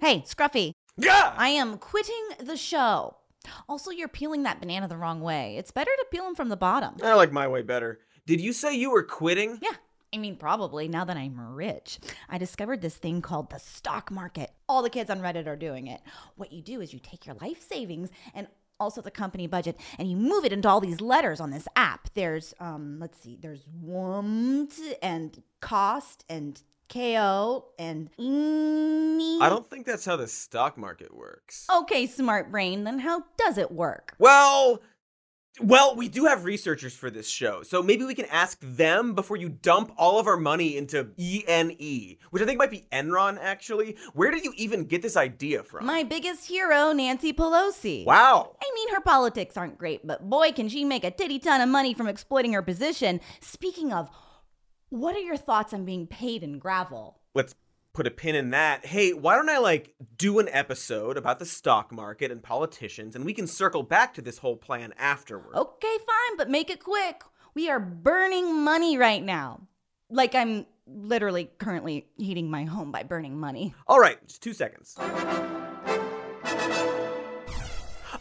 Hey, Scruffy, Yeah! I am quitting the show. Also, you're peeling that banana the wrong way. It's better to peel them from the bottom. I like my way better. Did you say you were quitting? Yeah, I mean, probably now that I'm rich. I discovered this thing called the stock market. All the kids on Reddit are doing it. What you do is you take your life savings and also the company budget and you move it into all these letters on this app. There's, um, let's see, there's want and cost and KO and mm-hmm. E. I don't think that's how the stock market works. Okay, smart brain, then how does it work? Well, well, we do have researchers for this show, so maybe we can ask them before you dump all of our money into ENE, which I think might be Enron, actually. Where did you even get this idea from? My biggest hero, Nancy Pelosi. wow. I mean, her politics aren't great, but boy, can she make a titty ton of money from exploiting her position. Speaking of, what are your thoughts on being paid in gravel? Let's put a pin in that. Hey, why don't I like do an episode about the stock market and politicians, and we can circle back to this whole plan afterward. Okay, fine, but make it quick. We are burning money right now. Like I'm literally currently heating my home by burning money. All right, just two seconds.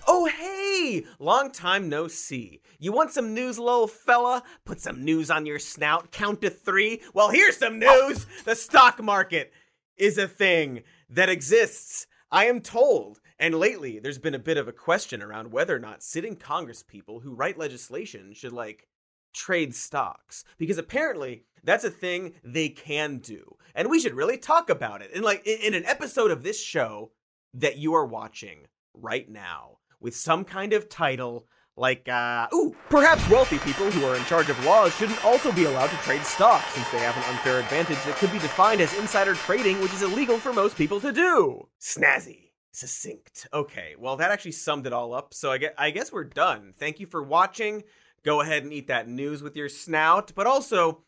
Oh, hey! Long time no see. You want some news, little fella? Put some news on your snout. Count to three. Well, here's some news. The stock market is a thing that exists, I am told. And lately, there's been a bit of a question around whether or not sitting Congress people who write legislation should, like, trade stocks. Because apparently, that's a thing they can do. And we should really talk about it. And, like, in, in an episode of this show that you are watching right now with some kind of title like, uh, ooh, perhaps wealthy people who are in charge of laws shouldn't also be allowed to trade stocks since they have an unfair advantage that could be defined as insider trading, which is illegal for most people to do. Snazzy. Succinct. Okay, well, that actually summed it all up, so I guess, I guess we're done. Thank you for watching. Go ahead and eat that news with your snout, but also,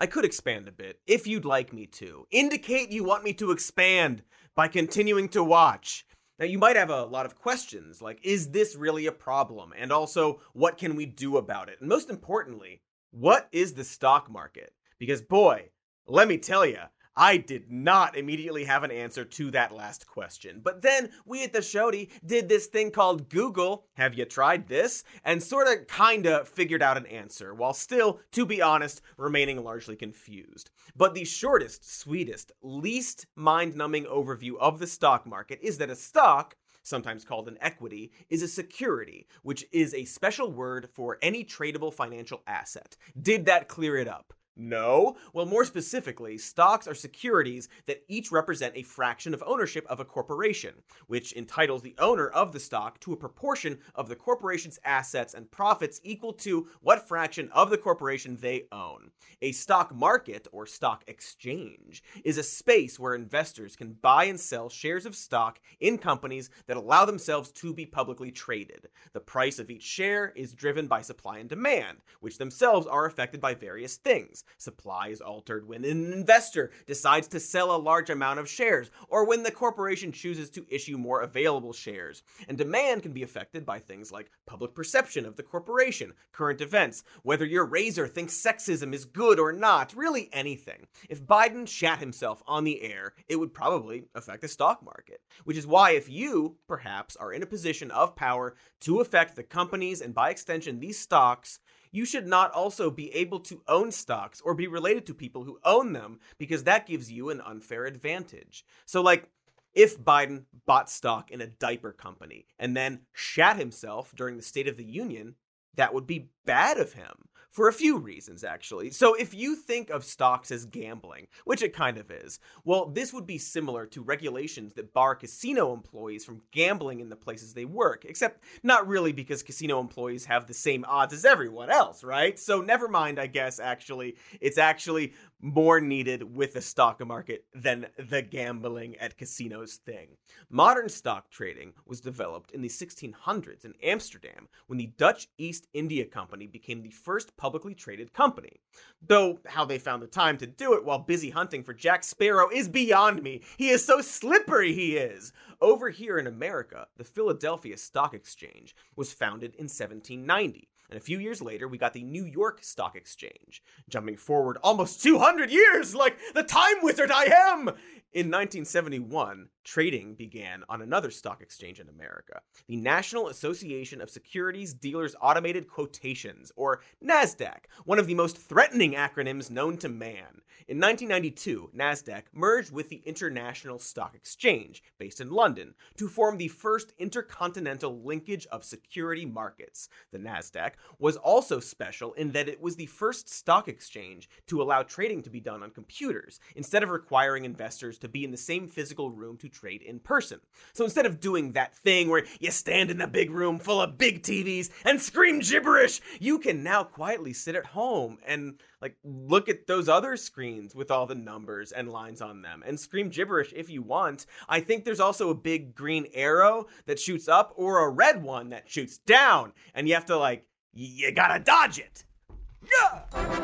I could expand a bit if you'd like me to. Indicate you want me to expand by continuing to watch. Now, you might have a lot of questions like, is this really a problem? And also, what can we do about it? And most importantly, what is the stock market? Because, boy, let me tell you, I did not immediately have an answer to that last question. But then we at the Shody did this thing called Google. Have you tried this? And sort of kinda figured out an answer, while still, to be honest, remaining largely confused. But the shortest, sweetest, least mind numbing overview of the stock market is that a stock sometimes called an equity, is a security, which is a special word for any tradable financial asset. Did that clear it up? No. Well, more specifically, stocks are securities that each represent a fraction of ownership of a corporation, which entitles the owner of the stock to a proportion of the corporation's assets and profits equal to what fraction of the corporation they own. A stock market, or stock exchange, is a space where investors can buy and sell shares of stock in companies that allow themselves to be publicly traded. The price of each share is driven by supply and demand, which themselves are affected by various things. Supply is altered when an investor decides to sell a large amount of shares, or when the corporation chooses to issue more available shares. And demand can be affected by things like public perception of the corporation, current events, whether your razor thinks sexism is good or not, really anything. If Biden shat himself on the air, it would probably affect the stock market. Which is why, if you, perhaps, are in a position of power to affect the companies and by extension these stocks, you should not also be able to own stocks or be related to people who own them because that gives you an unfair advantage. So, like, if Biden bought stock in a diaper company and then shat himself during the State of the Union, that would be bad of him for a few reasons, actually. So, if you think of stocks as gambling, which it kind of is, well, this would be similar to regulations that bar casino employees from gambling in the places they work, except not really because casino employees have the same odds as everyone else, right? So, never mind, I guess, actually. It's actually more needed with the stock market than the gambling at casinos thing. Modern stock trading was developed in the 1600s in Amsterdam when the Dutch East India Company became the first publicly traded company. Though how they found the time to do it while busy hunting for Jack Sparrow is beyond me. He is so slippery, he is. Over here in America, the Philadelphia Stock Exchange was founded in 1790 And a few years later, we got the New York Stock Exchange. Jumping forward almost 200 years, like the time wizard I am! In 1971, trading began on another stock exchange in America, the National Association of Securities Dealers Automated Quotations, or NASDAQ, one of the most threatening acronyms known to man. In 1992, NASDAQ merged with the International Stock Exchange, based in London, to form the first intercontinental linkage of security markets. The NASDAQ was also special in that it was the first stock exchange to allow trading to be done on computers, instead of requiring investors to be in the same physical room to trade in person. So instead of doing that thing where you stand in the big room full of big TVs and scream gibberish, you can now quietly sit at home and like look at those other screens with all the numbers and lines on them and scream gibberish if you want. I think there's also a big green arrow that shoots up or a red one that shoots down and you have to like you gotta dodge it.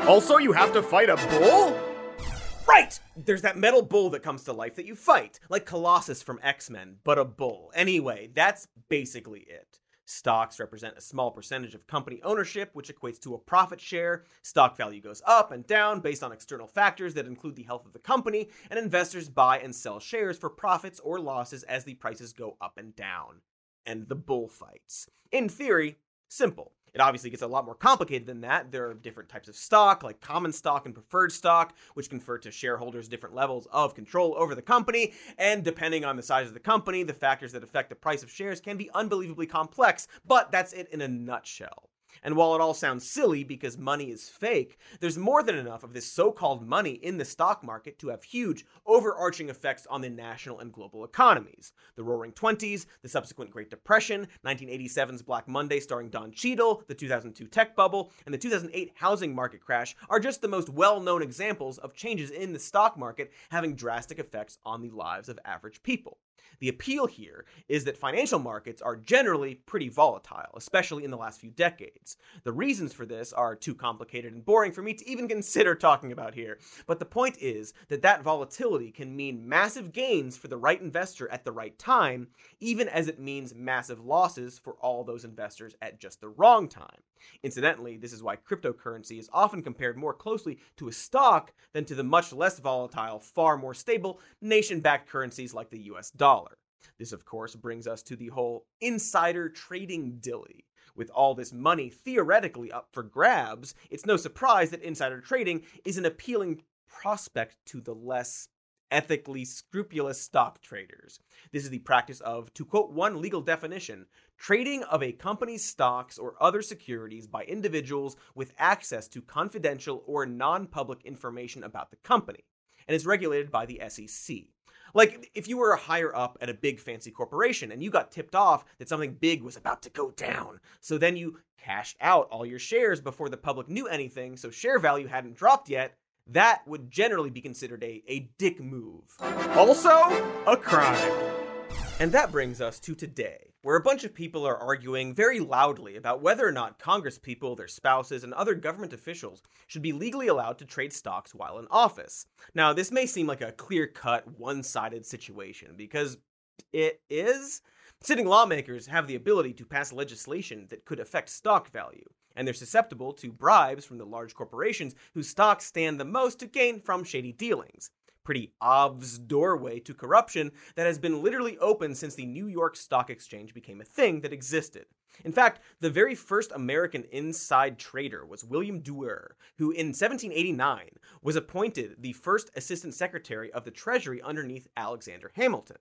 Also, you have to fight a bull? Right! There's that metal bull that comes to life that you fight, like Colossus from X Men, but a bull. Anyway, that's basically it. Stocks represent a small percentage of company ownership, which equates to a profit share. Stock value goes up and down based on external factors that include the health of the company, and investors buy and sell shares for profits or losses as the prices go up and down. And the bullfights. In theory, simple. It obviously gets a lot more complicated than that. There are different types of stock, like common stock and preferred stock, which confer to shareholders different levels of control over the company. And depending on the size of the company, the factors that affect the price of shares can be unbelievably complex, but that's it in a nutshell. And while it all sounds silly because money is fake, there's more than enough of this so called money in the stock market to have huge, overarching effects on the national and global economies. The Roaring Twenties, the subsequent Great Depression, 1987's Black Monday starring Don Cheadle, the 2002 tech bubble, and the 2008 housing market crash are just the most well known examples of changes in the stock market having drastic effects on the lives of average people. The appeal here is that financial markets are generally pretty volatile, especially in the last few decades. The reasons for this are too complicated and boring for me to even consider talking about here, but the point is that that volatility can mean massive gains for the right investor at the right time, even as it means massive losses for all those investors at just the wrong time. Incidentally, this is why cryptocurrency is often compared more closely to a stock than to the much less volatile, far more stable, nation backed currencies like the US dollar. This, of course, brings us to the whole insider trading dilly. With all this money theoretically up for grabs, it's no surprise that insider trading is an appealing prospect to the less ethically scrupulous stock traders. This is the practice of, to quote one legal definition, trading of a company's stocks or other securities by individuals with access to confidential or non public information about the company, and is regulated by the SEC. Like, if you were a higher up at a big fancy corporation and you got tipped off that something big was about to go down, so then you cashed out all your shares before the public knew anything, so share value hadn't dropped yet, that would generally be considered a, a dick move. Also, a crime. And that brings us to today, where a bunch of people are arguing very loudly about whether or not congresspeople, their spouses, and other government officials should be legally allowed to trade stocks while in office. Now, this may seem like a clear cut, one sided situation, because it is. Sitting lawmakers have the ability to pass legislation that could affect stock value and they're susceptible to bribes from the large corporations whose stocks stand the most to gain from shady dealings. Pretty obvious doorway to corruption that has been literally open since the New York Stock Exchange became a thing that existed. In fact, the very first American inside trader was William Duer, who in 1789 was appointed the first assistant secretary of the Treasury underneath Alexander Hamilton.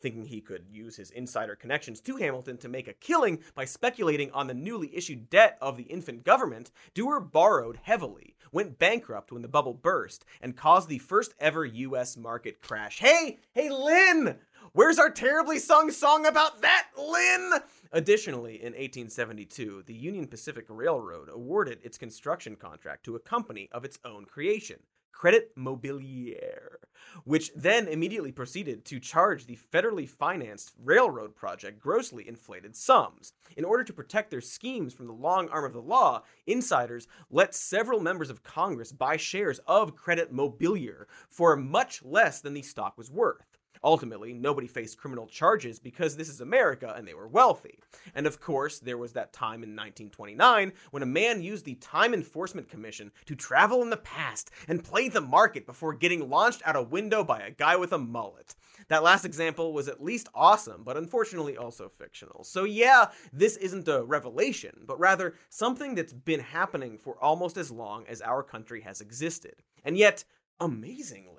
Thinking he could use his insider connections to Hamilton to make a killing by speculating on the newly issued debt of the infant government, Duer borrowed heavily, went bankrupt when the bubble burst, and caused the first ever US market crash. Hey, hey, Lynn! Where's our terribly sung song about that, Lynn? Additionally, in 1872, the Union Pacific Railroad awarded its construction contract to a company of its own creation, Credit Mobilier, which then immediately proceeded to charge the federally financed railroad project grossly inflated sums. In order to protect their schemes from the long arm of the law, insiders let several members of Congress buy shares of Credit Mobilier for much less than the stock was worth. Ultimately, nobody faced criminal charges because this is America and they were wealthy. And of course, there was that time in 1929 when a man used the Time Enforcement Commission to travel in the past and play the market before getting launched out a window by a guy with a mullet. That last example was at least awesome, but unfortunately also fictional. So, yeah, this isn't a revelation, but rather something that's been happening for almost as long as our country has existed. And yet, amazingly,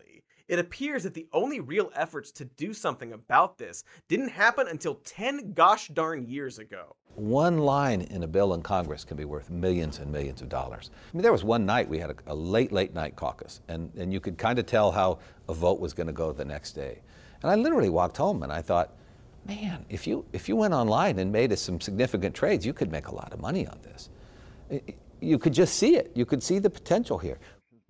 it appears that the only real efforts to do something about this didn't happen until 10 gosh darn years ago. One line in a bill in Congress can be worth millions and millions of dollars. I mean, there was one night we had a, a late, late night caucus, and, and you could kind of tell how a vote was going to go the next day. And I literally walked home and I thought, man, if you, if you went online and made some significant trades, you could make a lot of money on this. You could just see it. You could see the potential here.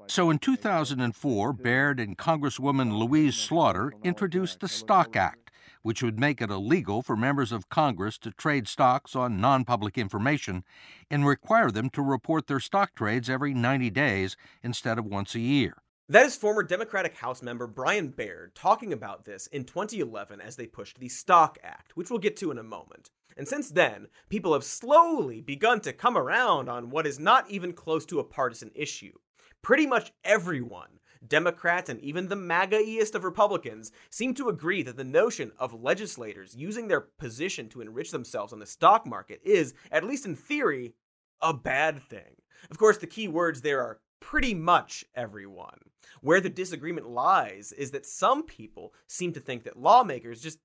So in 2004, Baird and Congresswoman Louise Slaughter introduced the Stock Act, which would make it illegal for members of Congress to trade stocks on non public information and require them to report their stock trades every 90 days instead of once a year. That is former Democratic House member Brian Baird talking about this in 2011 as they pushed the Stock Act, which we'll get to in a moment. And since then, people have slowly begun to come around on what is not even close to a partisan issue pretty much everyone, Democrats and even the MAGA-iest of Republicans, seem to agree that the notion of legislators using their position to enrich themselves on the stock market is, at least in theory, a bad thing. Of course, the key words there are pretty much everyone. Where the disagreement lies is that some people seem to think that lawmakers just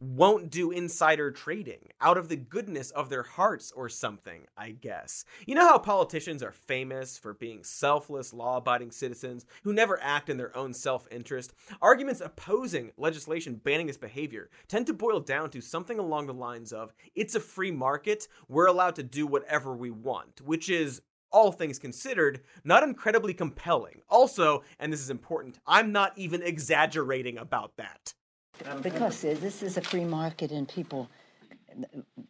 won't do insider trading out of the goodness of their hearts or something, I guess. You know how politicians are famous for being selfless, law abiding citizens who never act in their own self interest? Arguments opposing legislation banning this behavior tend to boil down to something along the lines of it's a free market, we're allowed to do whatever we want, which is all things considered, not incredibly compelling. Also, and this is important, I'm not even exaggerating about that. Because this is a free market and people,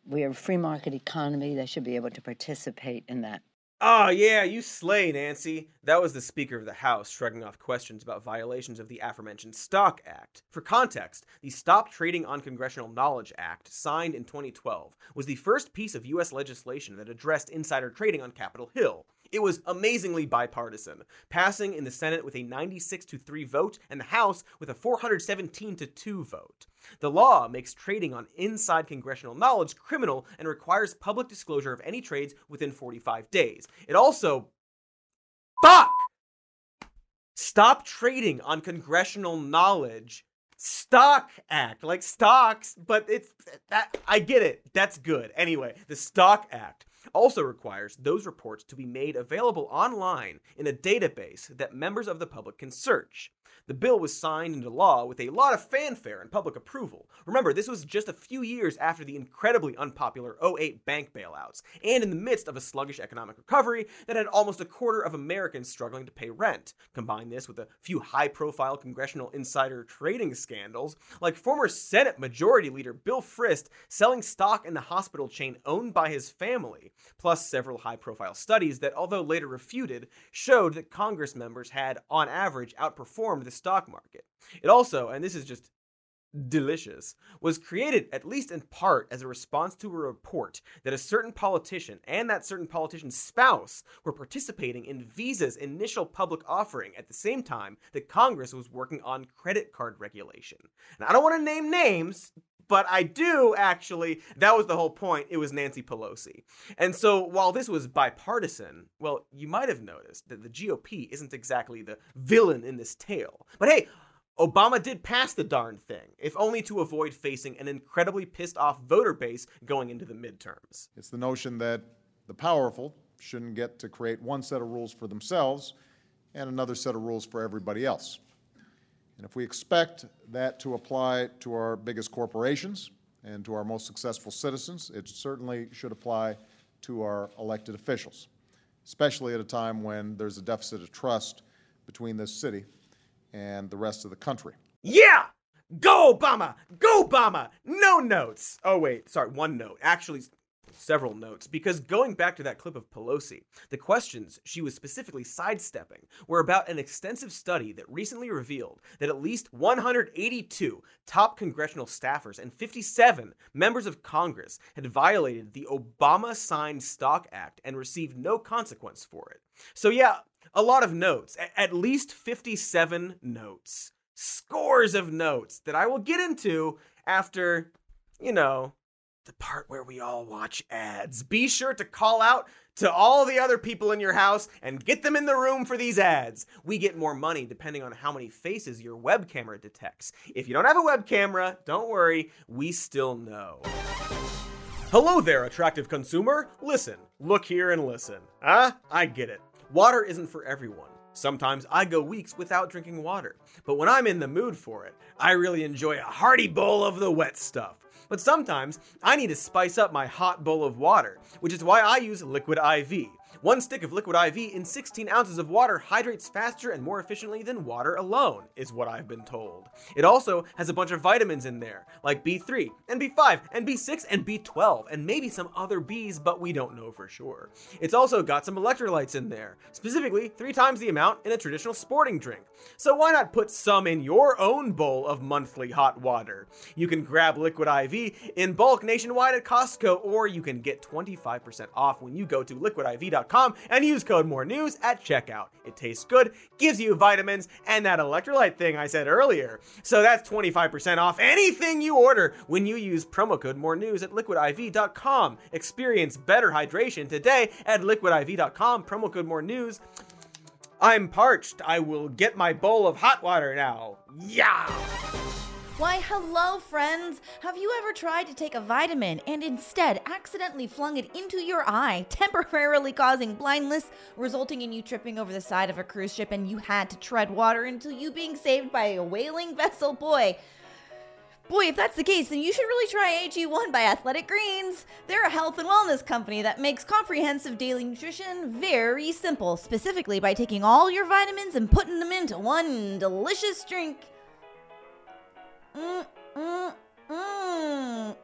we're a free market economy. They should be able to participate in that. Oh, yeah, you slay, Nancy. That was the Speaker of the House shrugging off questions about violations of the aforementioned Stock Act. For context, the Stop Trading on Congressional Knowledge Act, signed in 2012, was the first piece of U.S. legislation that addressed insider trading on Capitol Hill. It was amazingly bipartisan, passing in the Senate with a 96 to 3 vote and the House with a 417 to 2 vote. The law makes trading on inside congressional knowledge criminal and requires public disclosure of any trades within 45 days. It also fuck! Stop trading on congressional knowledge. Stock act like stocks but it's that i get it. That's good. Anyway the stock act also requires those reports to be made available online in a database that members of the public can search. The bill was signed into law with a lot of fanfare and public approval. Remember, this was just a few years after the incredibly unpopular 08 bank bailouts, and in the midst of a sluggish economic recovery that had almost a quarter of Americans struggling to pay rent. Combine this with a few high profile congressional insider trading scandals, like former Senate Majority Leader Bill Frist selling stock in the hospital chain owned by his family, plus several high profile studies that, although later refuted, showed that Congress members had, on average, outperformed the stock market. It also, and this is just delicious, was created at least in part as a response to a report that a certain politician and that certain politician's spouse were participating in Visa's initial public offering at the same time that Congress was working on credit card regulation. And I don't want to name names, but I do actually. That was the whole point. It was Nancy Pelosi. And so while this was bipartisan, well, you might have noticed that the GOP isn't exactly the villain in this tale. But hey, Obama did pass the darn thing, if only to avoid facing an incredibly pissed off voter base going into the midterms. It's the notion that the powerful shouldn't get to create one set of rules for themselves and another set of rules for everybody else. And if we expect that to apply to our biggest corporations and to our most successful citizens, it certainly should apply to our elected officials, especially at a time when there's a deficit of trust between this city and the rest of the country. Yeah! Go Obama! Go Obama! No notes! Oh, wait, sorry, one note. Actually, several notes because going back to that clip of Pelosi, the questions she was specifically sidestepping were about an extensive study that recently revealed that at least 182 top congressional staffers and 57 members of Congress had violated the Obama signed Stock Act and received no consequence for it. So, yeah, a lot of notes, at least 57 notes, scores of notes that I will get into after, you know, the part where we all watch ads. Be sure to call out to all the other people in your house and get them in the room for these ads. We get more money depending on how many faces your web camera detects. If you don't have a web camera, don't worry, we still know. Hello there, attractive consumer. Listen, look here and listen. Huh? I get it. Water isn't for everyone. Sometimes I go weeks without drinking water, but when I'm in the mood for it, I really enjoy a hearty bowl of the wet stuff. But sometimes I need to spice up my hot bowl of water, which is why I use Liquid IV. One stick of liquid IV in 16 ounces of water hydrates faster and more efficiently than water alone, is what I've been told. It also has a bunch of vitamins in there, like B3 and B5 and B6 and B12, and maybe some other Bs, but we don't know for sure. It's also got some electrolytes in there, specifically three times the amount in a traditional sporting drink. So why not put some in your own bowl of monthly hot water? You can grab Liquid IV in bulk nationwide at Costco, or you can get 25% off when you go to liquidiv.com and use code more news at checkout. It tastes good, gives you vitamins, and that electrolyte thing I said earlier. So that's 25% off anything you order when you use promo code more news at liquidiv.com. Experience better hydration today at liquidiv.com. Promo code more news. I'm parched. I will get my bowl of hot water now. Yeah. Why, hello, friends! Have you ever tried to take a vitamin and instead accidentally flung it into your eye, temporarily causing blindness, resulting in you tripping over the side of a cruise ship and you had to tread water until you being saved by a whaling vessel? Boy, Boy, if that's the case, then you should really try AG1 by Athletic Greens. They're a health and wellness company that makes comprehensive daily nutrition very simple, specifically by taking all your vitamins and putting them into one delicious drink. Mm, mm, mm.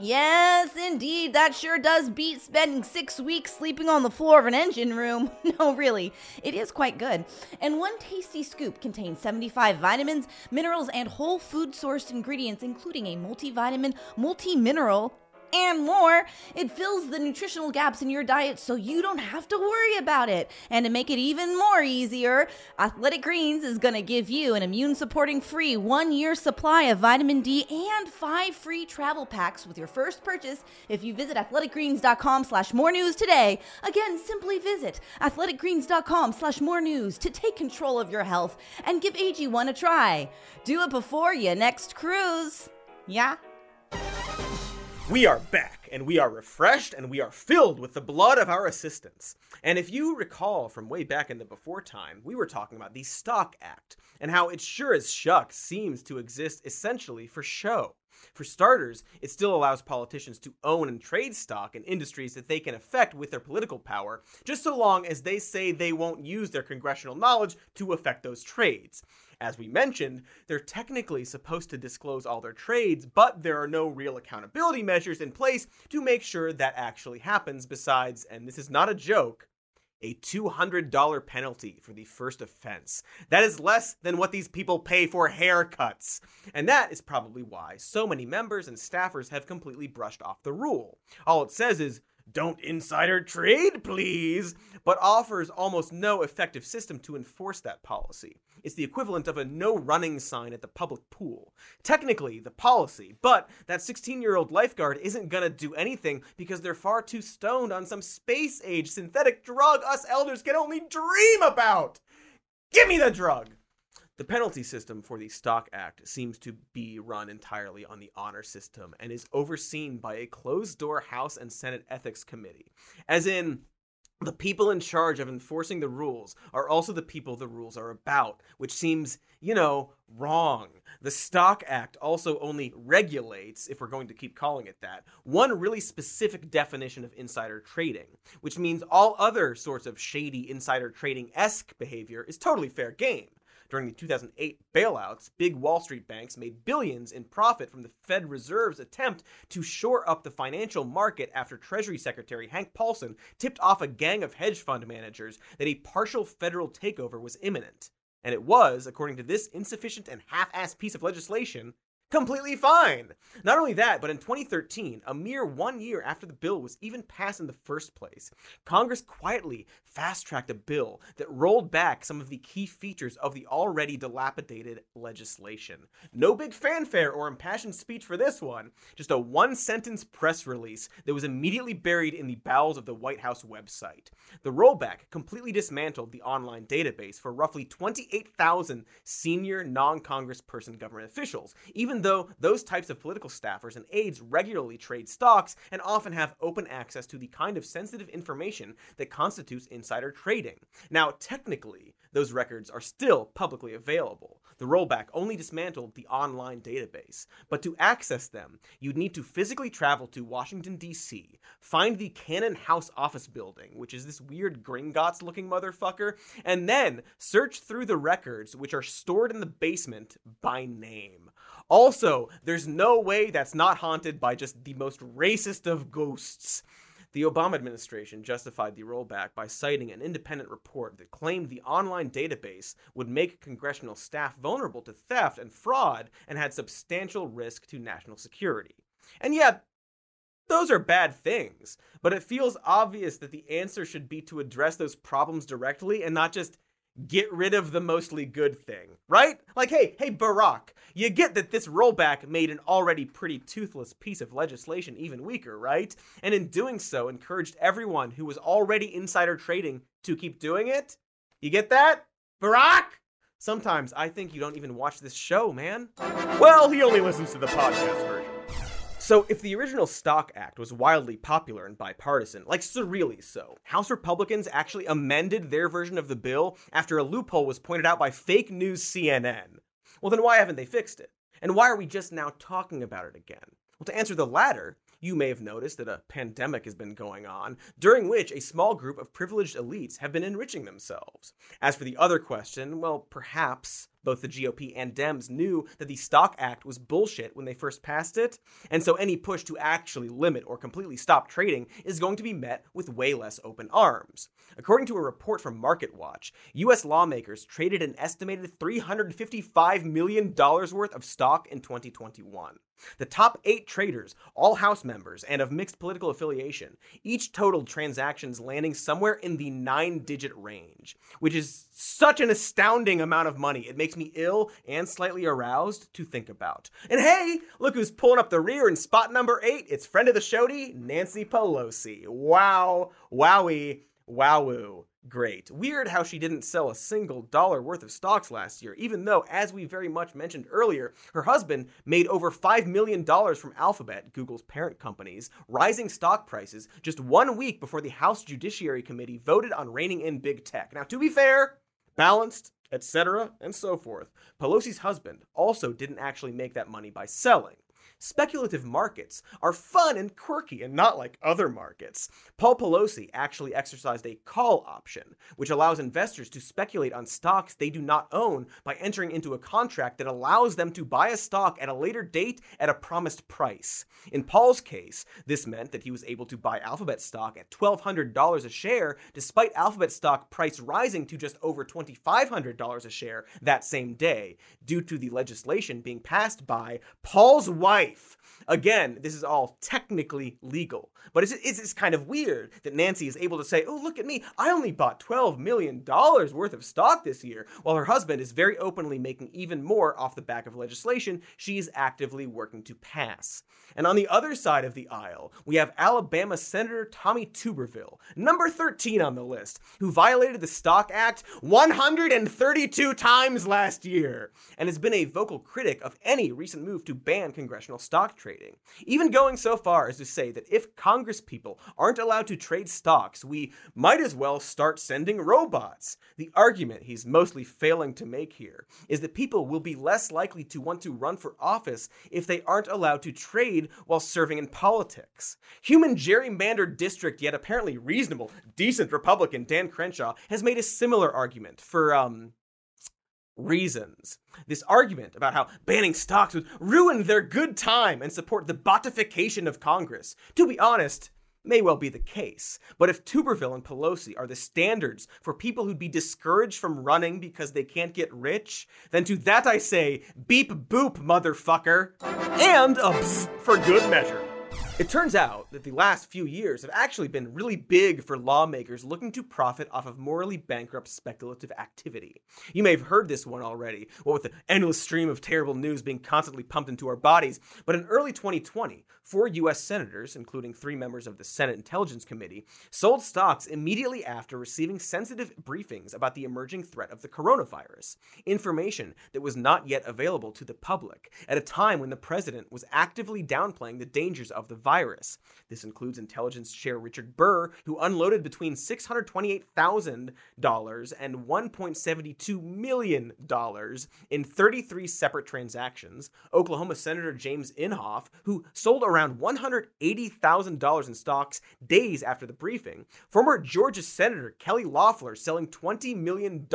Yes, indeed, that sure does beat spending six weeks sleeping on the floor of an engine room. no, really, it is quite good. And one tasty scoop contains 75 vitamins, minerals, and whole food sourced ingredients, including a multivitamin, multi mineral, and more. It fills the nutritional gaps in your diet so you don't have to worry about it. And to make it even more easier, Athletic Greens is going to give you an immune supporting free one year supply of vitamin D and five free travel packs with your first purchase if you visit athleticgreens.com slash more news today. Again, simply visit athleticgreens.com slash more news to take control of your health and give AG1 a try. Do it before your next cruise. Yeah? We are back, and we are refreshed, and we are filled with the blood of our assistants. And if you recall from way back in the before time, we were talking about the Stock Act and how it sure as shucks seems to exist essentially for show. For starters, it still allows politicians to own and trade stock in industries that they can affect with their political power, just so long as they say they won't use their congressional knowledge to affect those trades. As we mentioned, they're technically supposed to disclose all their trades, but there are no real accountability measures in place to make sure that actually happens, besides, and this is not a joke, a $200 penalty for the first offense. That is less than what these people pay for haircuts. And that is probably why so many members and staffers have completely brushed off the rule. All it says is, don't insider trade, please, but offers almost no effective system to enforce that policy. It's the equivalent of a no running sign at the public pool. Technically, the policy, but that 16 year old lifeguard isn't gonna do anything because they're far too stoned on some space age synthetic drug us elders can only dream about! Give me the drug! The penalty system for the Stock Act seems to be run entirely on the honor system and is overseen by a closed door House and Senate Ethics Committee. As in, the people in charge of enforcing the rules are also the people the rules are about, which seems, you know, wrong. The Stock Act also only regulates, if we're going to keep calling it that, one really specific definition of insider trading, which means all other sorts of shady insider trading esque behavior is totally fair game. During the 2008 bailouts, big Wall Street banks made billions in profit from the Fed Reserve's attempt to shore up the financial market after Treasury Secretary Hank Paulson tipped off a gang of hedge fund managers that a partial federal takeover was imminent. And it was, according to this insufficient and half assed piece of legislation, completely fine. Not only that, but in 2013, a mere one year after the bill was even passed in the first place, Congress quietly fast tracked a bill that rolled back some of the key features of the already dilapidated legislation. No big fanfare or impassioned speech for this one, just a one sentence press release that was immediately buried in the bowels of the White House website. The rollback completely dismantled the online database for roughly 28,000 senior non congressperson government officials, even though those types of political staffers and aides regularly trade stocks and often have open access to the kind of sensitive information that constitutes insider trading. Now, technically, those records are still publicly available. The rollback only dismantled the online database, but to access them, you'd need to physically travel to Washington, D.C., find the Cannon House office building, which is this weird Gringotts looking motherfucker, and then search through the records, which are stored in the basement by name. Also, there's no way that's not haunted by just the most racist of ghosts. The Obama administration justified the rollback by citing an independent report that claimed the online database would make congressional staff vulnerable to theft and fraud and had substantial risk to national security. And yet, those are bad things, but it feels obvious that the answer should be to address those problems directly and not just get rid of the mostly good thing, right? Like, hey, hey, Barack, you get that this rollback made an already pretty toothless piece of legislation even weaker, right? And in doing so, encouraged everyone who was already insider trading to keep doing it? You get that? Barack? Sometimes I think you don't even watch this show, man. Well, he only listens to the podcast version. So, if the original Stock Act was wildly popular and bipartisan, like surreally so, House Republicans actually amended their version of the bill after a loophole was pointed out by fake news CNN. Well, then why haven't they fixed it? And why are we just now talking about it again? Well, to answer the latter, you may have noticed that a pandemic has been going on, during which a small group of privileged elites have been enriching themselves. As for the other question, well, perhaps both the GOP and Dems knew that the Stock Act was bullshit when they first passed it, and so any push to actually limit or completely stop trading is going to be met with way less open arms. According to a report from MarketWatch, US lawmakers traded an estimated $355 million worth of stock in 2021. The top eight traders, all House members and of mixed political affiliation, each totaled transactions landing somewhere in the nine digit range, which is such an astounding amount of money. It makes me ill and slightly aroused to think about. And hey, look who's pulling up the rear in spot number eight. It's friend of the showdy, Nancy Pelosi. Wow, wowie, wowoo great. Weird how she didn't sell a single dollar worth of stocks last year, even though, as we very much mentioned earlier, her husband made over $5 million from Alphabet, Google's parent company's, rising stock prices just one week before the House Judiciary Committee voted on reining in big tech. Now, to be fair, balanced, etc., and so forth, Pelosi's husband also didn't actually make that money by selling speculative markets are fun and quirky and not like other markets. Paul Pelosi actually exercised a call option, which allows investors to speculate on stocks they do not own by entering into a contract that allows them to buy a stock at a later date at a promised price. In Paul's case, this meant that he was able to buy Alphabet stock at $1,200 a share, despite Alphabet stock price rising to just over $2,500 a share that same day, due to the legislation being passed by Paul's wife Again, this is all technically legal, but it's, it's, it's, kind of weird that Nancy is able to say, Oh, look at me, I only bought $12 million worth of stock this year, while her husband is very openly making even more off the back of legislation she is actively working to pass. And on the other side of the aisle, we have Alabama Senator Tommy Tuberville, number 13 on the list, who violated the Stock Act 132 times last year, and has been a vocal critic of any recent move to ban congressional stock trading, even going so far as to say that if Congress people aren't allowed to trade stocks, we might as well start sending robots. The argument he's mostly failing to make here is that people will be less likely to want to run for office if they aren't allowed to trade while serving in politics. Human gerrymandered district, yet apparently reasonable, decent Republican Dan Crenshaw has made a similar argument for, um, reasons. This argument about how banning stocks would ruin their good time and support the botification of Congress, to be honest, may well be the case. But if Tuberville and Pelosi are the standards for people who'd be discouraged from running because they can't get rich, then to that I say, beep boop, motherfucker. And a for good measure. It turns out that the last few years have actually been really big for lawmakers looking to profit off of morally bankrupt speculative activity. You may have heard this one already, what with the endless stream of terrible news being constantly pumped into our bodies. But in early 2020, four U.S. senators, including three members of the Senate Intelligence Committee, sold stocks immediately after receiving sensitive briefings about the emerging threat of the coronavirus, information that was not yet available to the public at a time when the president was actively downplaying the dangers of the virus. This includes intelligence chair Richard Burr, who unloaded between $628,000 and $1.72 million in 33 separate transactions, Oklahoma Senator James Inhofe, who sold around $180,000 in stocks days after the briefing, former Georgia Senator Kelly Loeffler selling $20 million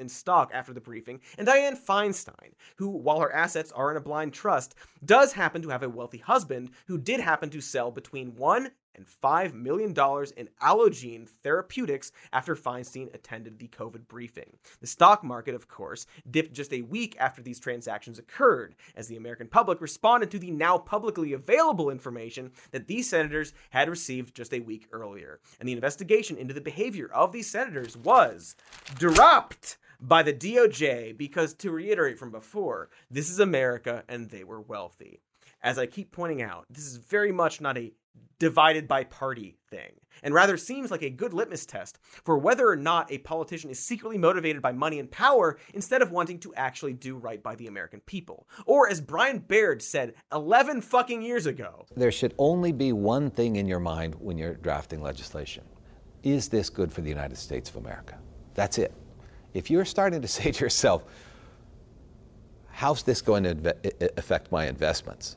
in stock after the briefing, and Dianne Feinstein, who, while her assets are in a blind trust, does happen to have a wealthy husband who did happen to sell between one and $5 million in Allogene Therapeutics after Feinstein attended the COVID briefing. The stock market, of course, dipped just a week after these transactions occurred, as the American public responded to the now publicly available information that these senators had received just a week earlier. And the investigation into the behavior of these senators was dropped by the DOJ because, to reiterate from before, this is America and they were wealthy. As I keep pointing out, this is very much not a divided by party thing, and rather seems like a good litmus test for whether or not a politician is secretly motivated by money and power instead of wanting to actually do right by the American people. Or as Brian Baird said 11 fucking years ago, There should only be one thing in your mind when you're drafting legislation. Is this good for the United States of America? That's it. If you're starting to say to yourself, how's this going to affect my investments?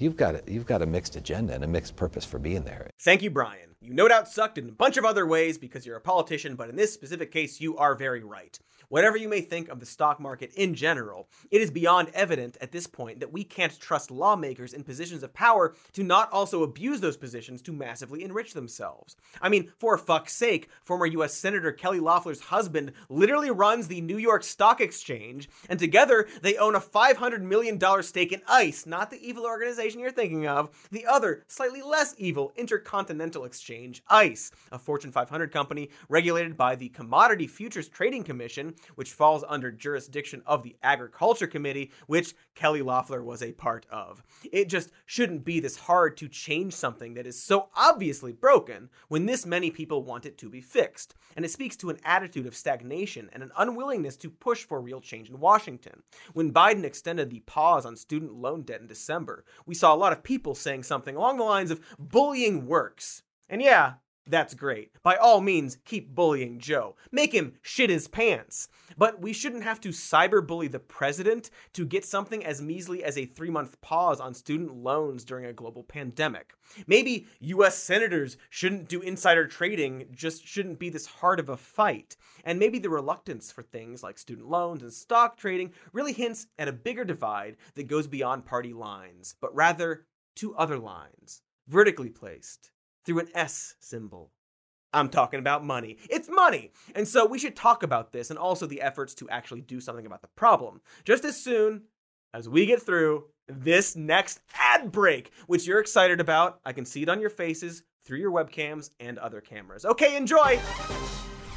You've got, a, you've got a mixed agenda and a mixed purpose for being there. Thank you, Brian. You no doubt sucked in a bunch of other ways because you're a politician, but in this specific case, you are very right. Whatever you may think of the stock market in general, it is beyond evident at this point that we can't trust lawmakers in positions of power to not also abuse those positions to massively enrich themselves. I mean, for fuck's sake, former US Senator Kelly Loeffler's husband literally runs the New York Stock Exchange, and together they own a $500 million stake in ICE, not the evil organization you're thinking of, the other, slightly less evil Intercontinental Exchange, ICE, a Fortune 500 company regulated by the Commodity Futures Trading Commission, which falls under jurisdiction of the Agriculture Committee, which Kelly Loeffler was a part of. It just shouldn't be this hard to change something that is so obviously broken when this many people want it to be fixed. And it speaks to an attitude of stagnation and an unwillingness to push for real change in Washington. When Biden extended the pause on student loan debt in December, we saw a lot of people saying something along the lines of bullying works. And yeah, that's great. By all means, keep bullying Joe. Make him shit his pants. But we shouldn't have to cyberbully the president to get something as measly as a three month pause on student loans during a global pandemic. Maybe US senators shouldn't do insider trading, just shouldn't be this hard of a fight. And maybe the reluctance for things like student loans and stock trading really hints at a bigger divide that goes beyond party lines, but rather to other lines, vertically placed through an S symbol. I'm talking about money. It's money! And so we should talk about this and also the efforts to actually do something about the problem. Just as soon as we get through this next ad break, which you're excited about. I can see it on your faces through your webcams and other cameras. Okay, enjoy!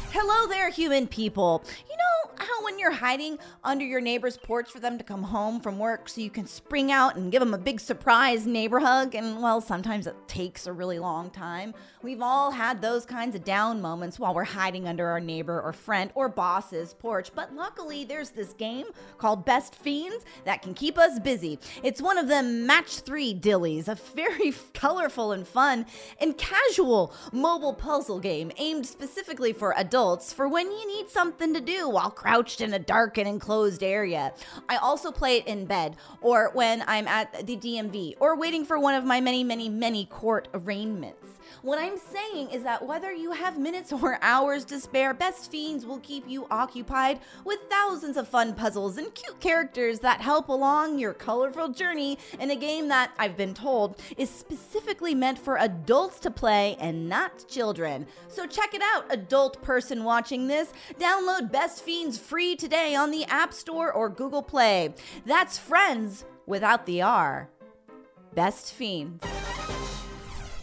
Hello there, human people. You know how when you're hiding under your neighbor's porch for them to come home from work so you can spring out and give them a big surprise neighbor hug? And well, sometimes it takes a really long time. We've all had those kinds of down moments while we're hiding under our neighbor or friend or boss's porch. But luckily, there's this game called Best Fiends that can keep us busy. It's one of them match three dillies, a very colorful and fun and casual mobile puzzle game aimed specifically for adults for when you need something to do while crouched in a dark and enclosed area. I also play it in bed or when I'm at the DMV or waiting for one of my many, many, many court arraignments. What I'm saying is that whether you have minutes or hours to spare, Best Fiends will keep you occupied with thousands of fun puzzles and cute characters that help along your colorful journey in a game that, I've been told, is specifically meant for adults to play and not children. So check it out, adult person watching this. Download Best Fiends free today on the App Store or Google Play. That's Friends without the R. Best Fiends.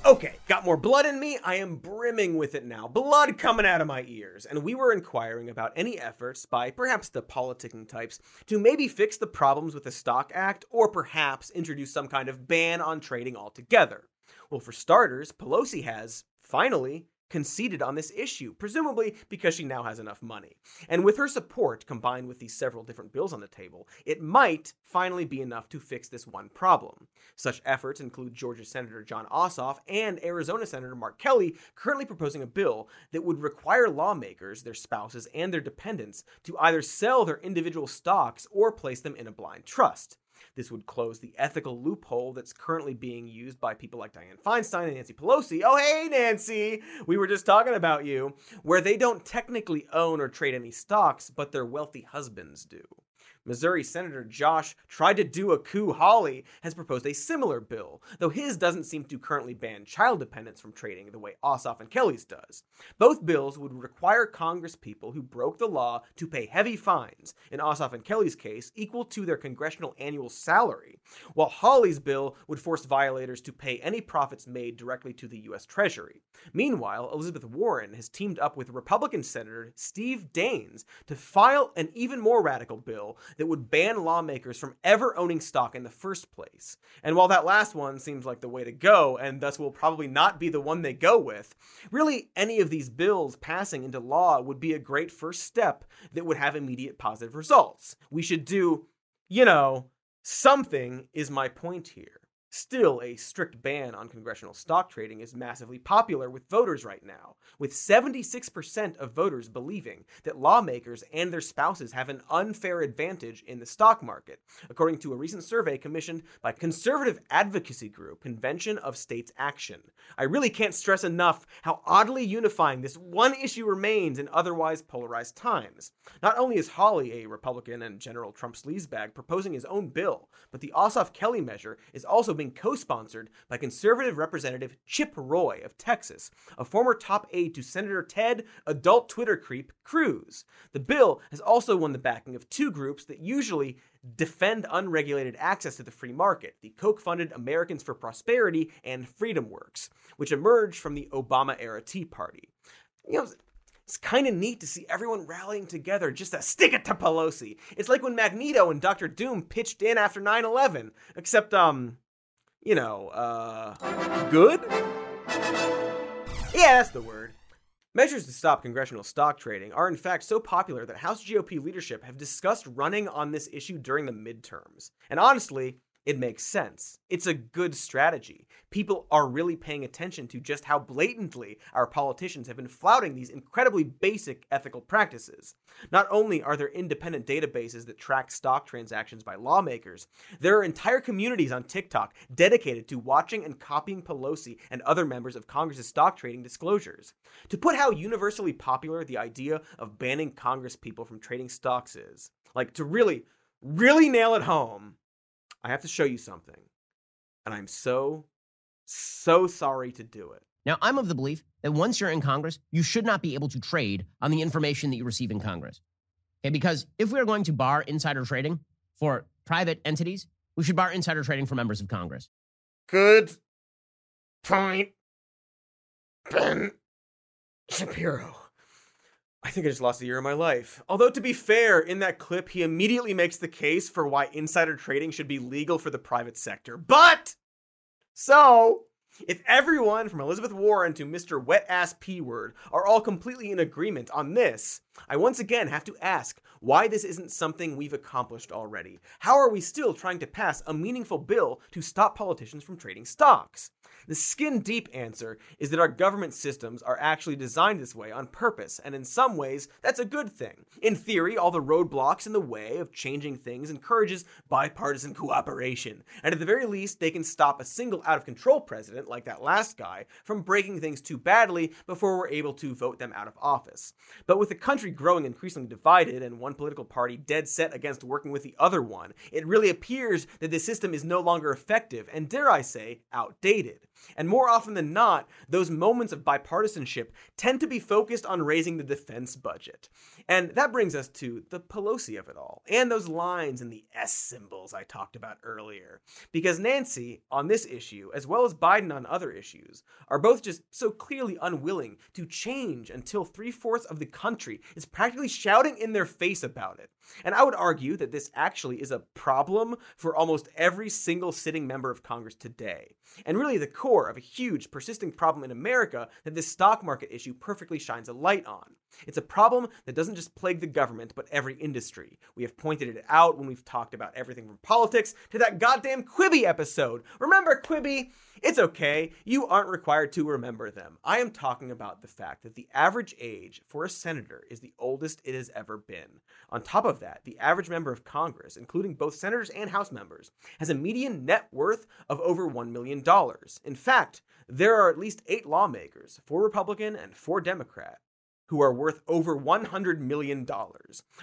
Okay, got more blood in me. I am brimming with it now. Blood coming out of my ears. And we were inquiring about any efforts by perhaps the politicking types to maybe fix the problems with the Stock Act or perhaps introduce some kind of ban on trading altogether. Well, for starters, Pelosi has, finally, conceded on this issue, presumably because she now has enough money. And with her support, combined with these several different bills on the table, it might finally be enough to fix this one problem. Such efforts include Georgia Senator Jon Ossoff and Arizona Senator Mark Kelly currently proposing a bill that would require lawmakers, their spouses, and their dependents to either sell their individual stocks or place them in a blind trust. This would close the ethical loophole that's currently being used by people like Dianne Feinstein and Nancy Pelosi. Oh, hey, Nancy, we were just talking about you, where they don't technically own or trade any stocks, but their wealthy husbands do. Missouri Senator Josh tried to do a coup. Hawley has proposed a similar bill, though his doesn't seem to currently ban child dependents from trading the way Ossoff and Kelly's does. Both bills would require Congress people who broke the law to pay heavy fines, in Ossoff and Kelly's case, equal to their congressional annual salary, while Hawley's bill would force violators to pay any profits made directly to the U.S. Treasury. Meanwhile, Elizabeth Warren has teamed up with Republican Senator Steve Daines to file an even more radical bill that would ban lawmakers from ever owning stock in the first place. And while that last one seems like the way to go, and thus will probably not be the one they go with, really any of these bills passing into law would be a great first step that would have immediate positive results. We should do, you know, something, is my point here. Still, a strict ban on congressional stock trading is massively popular with voters right now, with 76% of voters believing that lawmakers and their spouses have an unfair advantage in the stock market, according to a recent survey commissioned by conservative advocacy group Convention of States Action. I really can't stress enough how oddly unifying this one issue remains in otherwise polarized times. Not only is Hawley, a Republican and General Trump sleazebag, proposing his own bill, but the Ossoff Kelly measure is also co sponsored by conservative Representative Chip Roy of Texas, a former top aide to Senator Ted, adult Twitter creep, Cruz. The bill has also won the backing of two groups that usually defend unregulated access to the free market the Koch funded Americans for Prosperity and Freedom Works, which emerged from the Obama era Tea Party. You know, it's kind of neat to see everyone rallying together just to stick it to Pelosi. It's like when Magneto and Doctor Doom pitched in after 9 11, except, um, you know, uh, good? Yeah, that's the word. Measures to stop congressional stock trading are in fact so popular that House GOP leadership have discussed running on this issue during the midterms. And honestly, it makes sense. It's a good strategy. People are really paying attention to just how blatantly our politicians have been flouting these incredibly basic ethical practices. Not only are there independent databases that track stock transactions by lawmakers, there are entire communities on TikTok dedicated to watching and copying Pelosi and other members of Congress's stock trading disclosures. To put how universally popular the idea of banning Congress people from trading stocks is, like to really, really nail it home, I have to show you something. And I'm so, so sorry to do it. Now, I'm of the belief that once you're in Congress, you should not be able to trade on the information that you receive in Congress. Okay, because if we are going to bar insider trading for private entities, we should bar insider trading for members of Congress. Good point, Ben Shapiro. I think I just lost a year of my life. Although, to be fair, in that clip, he immediately makes the case for why insider trading should be legal for the private sector. But, so, if everyone from Elizabeth Warren to Mr. Wet Ass P Word are all completely in agreement on this, I once again have to ask why this isn't something we've accomplished already. How are we still trying to pass a meaningful bill to stop politicians from trading stocks? The skin deep answer is that our government systems are actually designed this way on purpose, and in some ways, that's a good thing. In theory, all the roadblocks in the way of changing things encourages bipartisan cooperation, and at the very least, they can stop a single out of control president, like that last guy, from breaking things too badly before we're able to vote them out of office. But with the country growing increasingly divided and one political party dead set against working with the other one, it really appears that the system is no longer effective and, dare I say, outdated. And more often than not, those moments of bipartisanship tend to be focused on raising the defense budget. And that brings us to the Pelosi of it all, and those lines and the S symbols I talked about earlier. Because Nancy, on this issue, as well as Biden on other issues, are both just so clearly unwilling to change until three fourths of the country is practically shouting in their face about it. And I would argue that this actually is a problem for almost every single sitting member of Congress today. And really the core of a huge, persisting problem in America that this stock market issue perfectly shines a light on. It's a problem that doesn't just plague the government, but every industry. We have pointed it out when we've talked about everything from politics to that goddamn Quibi episode. Remember Quibi? It's okay, you aren't required to remember them. I am talking about the fact that the average age for a senator is the oldest it has ever been. On top of that, the average member of Congress, including both senators and House members, has a median net worth of over $1 million. In fact, there are at least eight lawmakers, four Republican and four Democrat, who are worth over $100 million.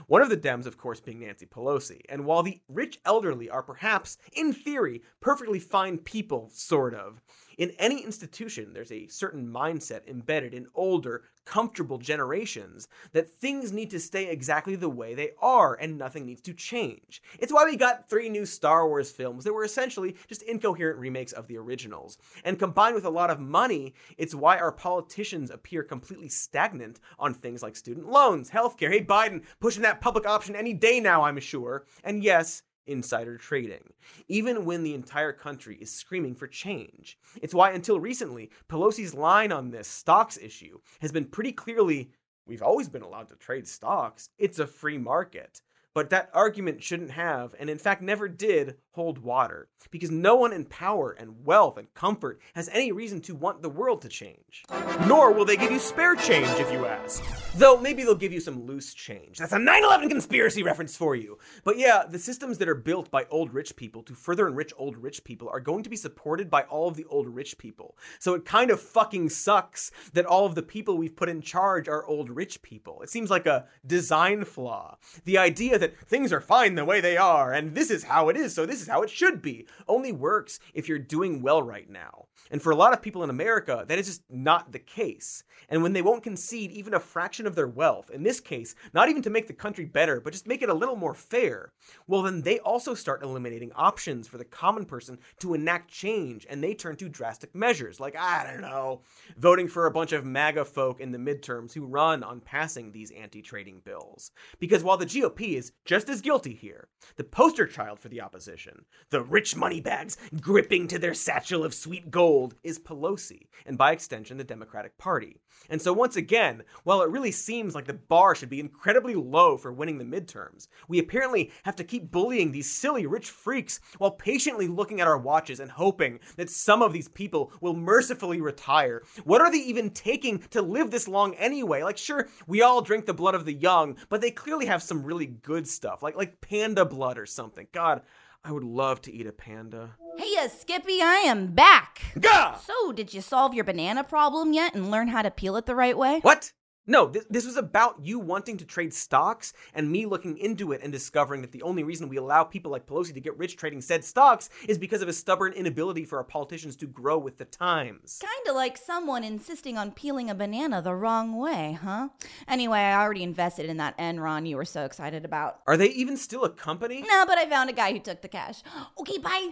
One of the Dems, of course, being Nancy Pelosi. And while the rich elderly are perhaps, in theory, perfectly fine people, sort of, in any institution, there's a certain mindset embedded in older, comfortable generations that things need to stay exactly the way they are and nothing needs to change. It's why we got three new Star Wars films that were essentially just incoherent remakes of the originals. And combined with a lot of money, it's why our politicians appear completely stagnant on things like student loans, healthcare. Hey, Biden, pushing that public option any day now, I'm sure. And yes, insider trading, even when the entire country is screaming for change. It's why, until recently, Pelosi's line on this stocks issue has been pretty clearly we've always been allowed to trade stocks, it's a free market. But that argument shouldn't have, and in fact never did, hold water, because no one in power and wealth and comfort has any reason to want the world to change. Nor will they give you spare change if you ask. Though maybe they'll give you some loose change. That's a 9 11 conspiracy reference for you. But yeah, the systems that are built by old rich people to further enrich old rich people are going to be supported by all of the old rich people. So it kind of fucking sucks that all of the people we've put in charge are old rich people. It seems like a design flaw. The idea that things are fine the way they are and this is how it is, so this is how it should be, only works if you're doing well right now. And for a lot of people in America, that is just not the case. And when they won't concede even a fraction of their wealth, in this case, not even to make the country better, but just make it a little more fair, well, then they also start eliminating options for the common person to enact change, and they turn to drastic measures, like, I don't know, voting for a bunch of MAGA folk in the midterms who run on passing these anti trading bills. Because while the GOP is just as guilty here, the poster child for the opposition, the rich moneybags gripping to their satchel of sweet gold, is Pelosi, and by extension, the Democratic Party. And so, once again, while it really seems like the bar should be incredibly low for winning the midterms, we apparently have to keep bullying these silly rich freaks while patiently looking at our watches and hoping that some of these people will mercifully retire. What are they even taking to live this long anyway? Like, sure, we all drink the blood of the young, but they clearly have some really good stuff, like like panda blood or something. God, I would love to eat a panda. Hey, uh, Skippy, I am back. Gah! So, did you solve your banana problem yet and learn how to peel it the right way? What? No, th- this was about you wanting to trade stocks and me looking into it and discovering that the only reason we allow people like Pelosi to get rich trading said stocks is because of a stubborn inability for our politicians to grow with the times. Kinda like someone insisting on peeling a banana the wrong way, huh? Anyway, I already invested in that Enron you were so excited about. Are they even still a company? No, but I found a guy who took the cash. Okay, bye.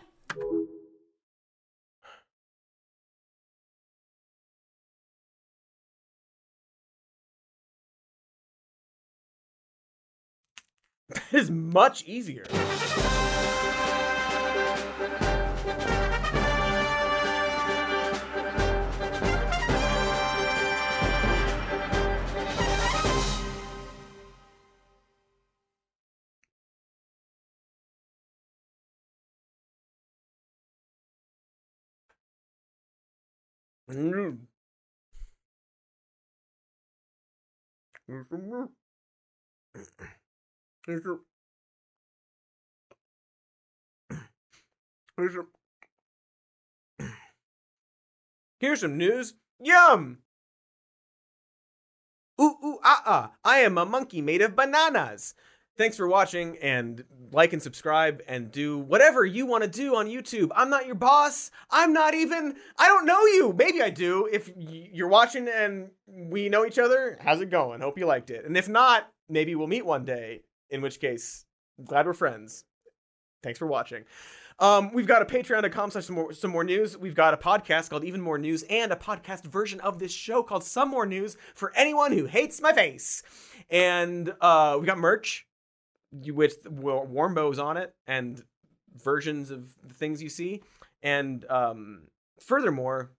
That is much easier. Mm. Mm-hmm. Mm-hmm. Here's some, news. Yum! Ooh, ooh, ah, ah. I am a monkey made of bananas. Thanks for watching and like and subscribe and do whatever you want to do on YouTube. I'm not your boss. I'm not even, I don't know you. Maybe I do. If you're watching and we know each other, how's it going? Hope you liked it. And if not, maybe we'll meet one day, in which case, I'm glad we're friends. Thanks for watching. Um, we've got a patreon.com slash some more, some more news. We've got a podcast called Even More News and a podcast version of this show called Some More News for anyone who hates my face. And uh, we got merch with warm bows on it and versions of the things you see. And um, furthermore,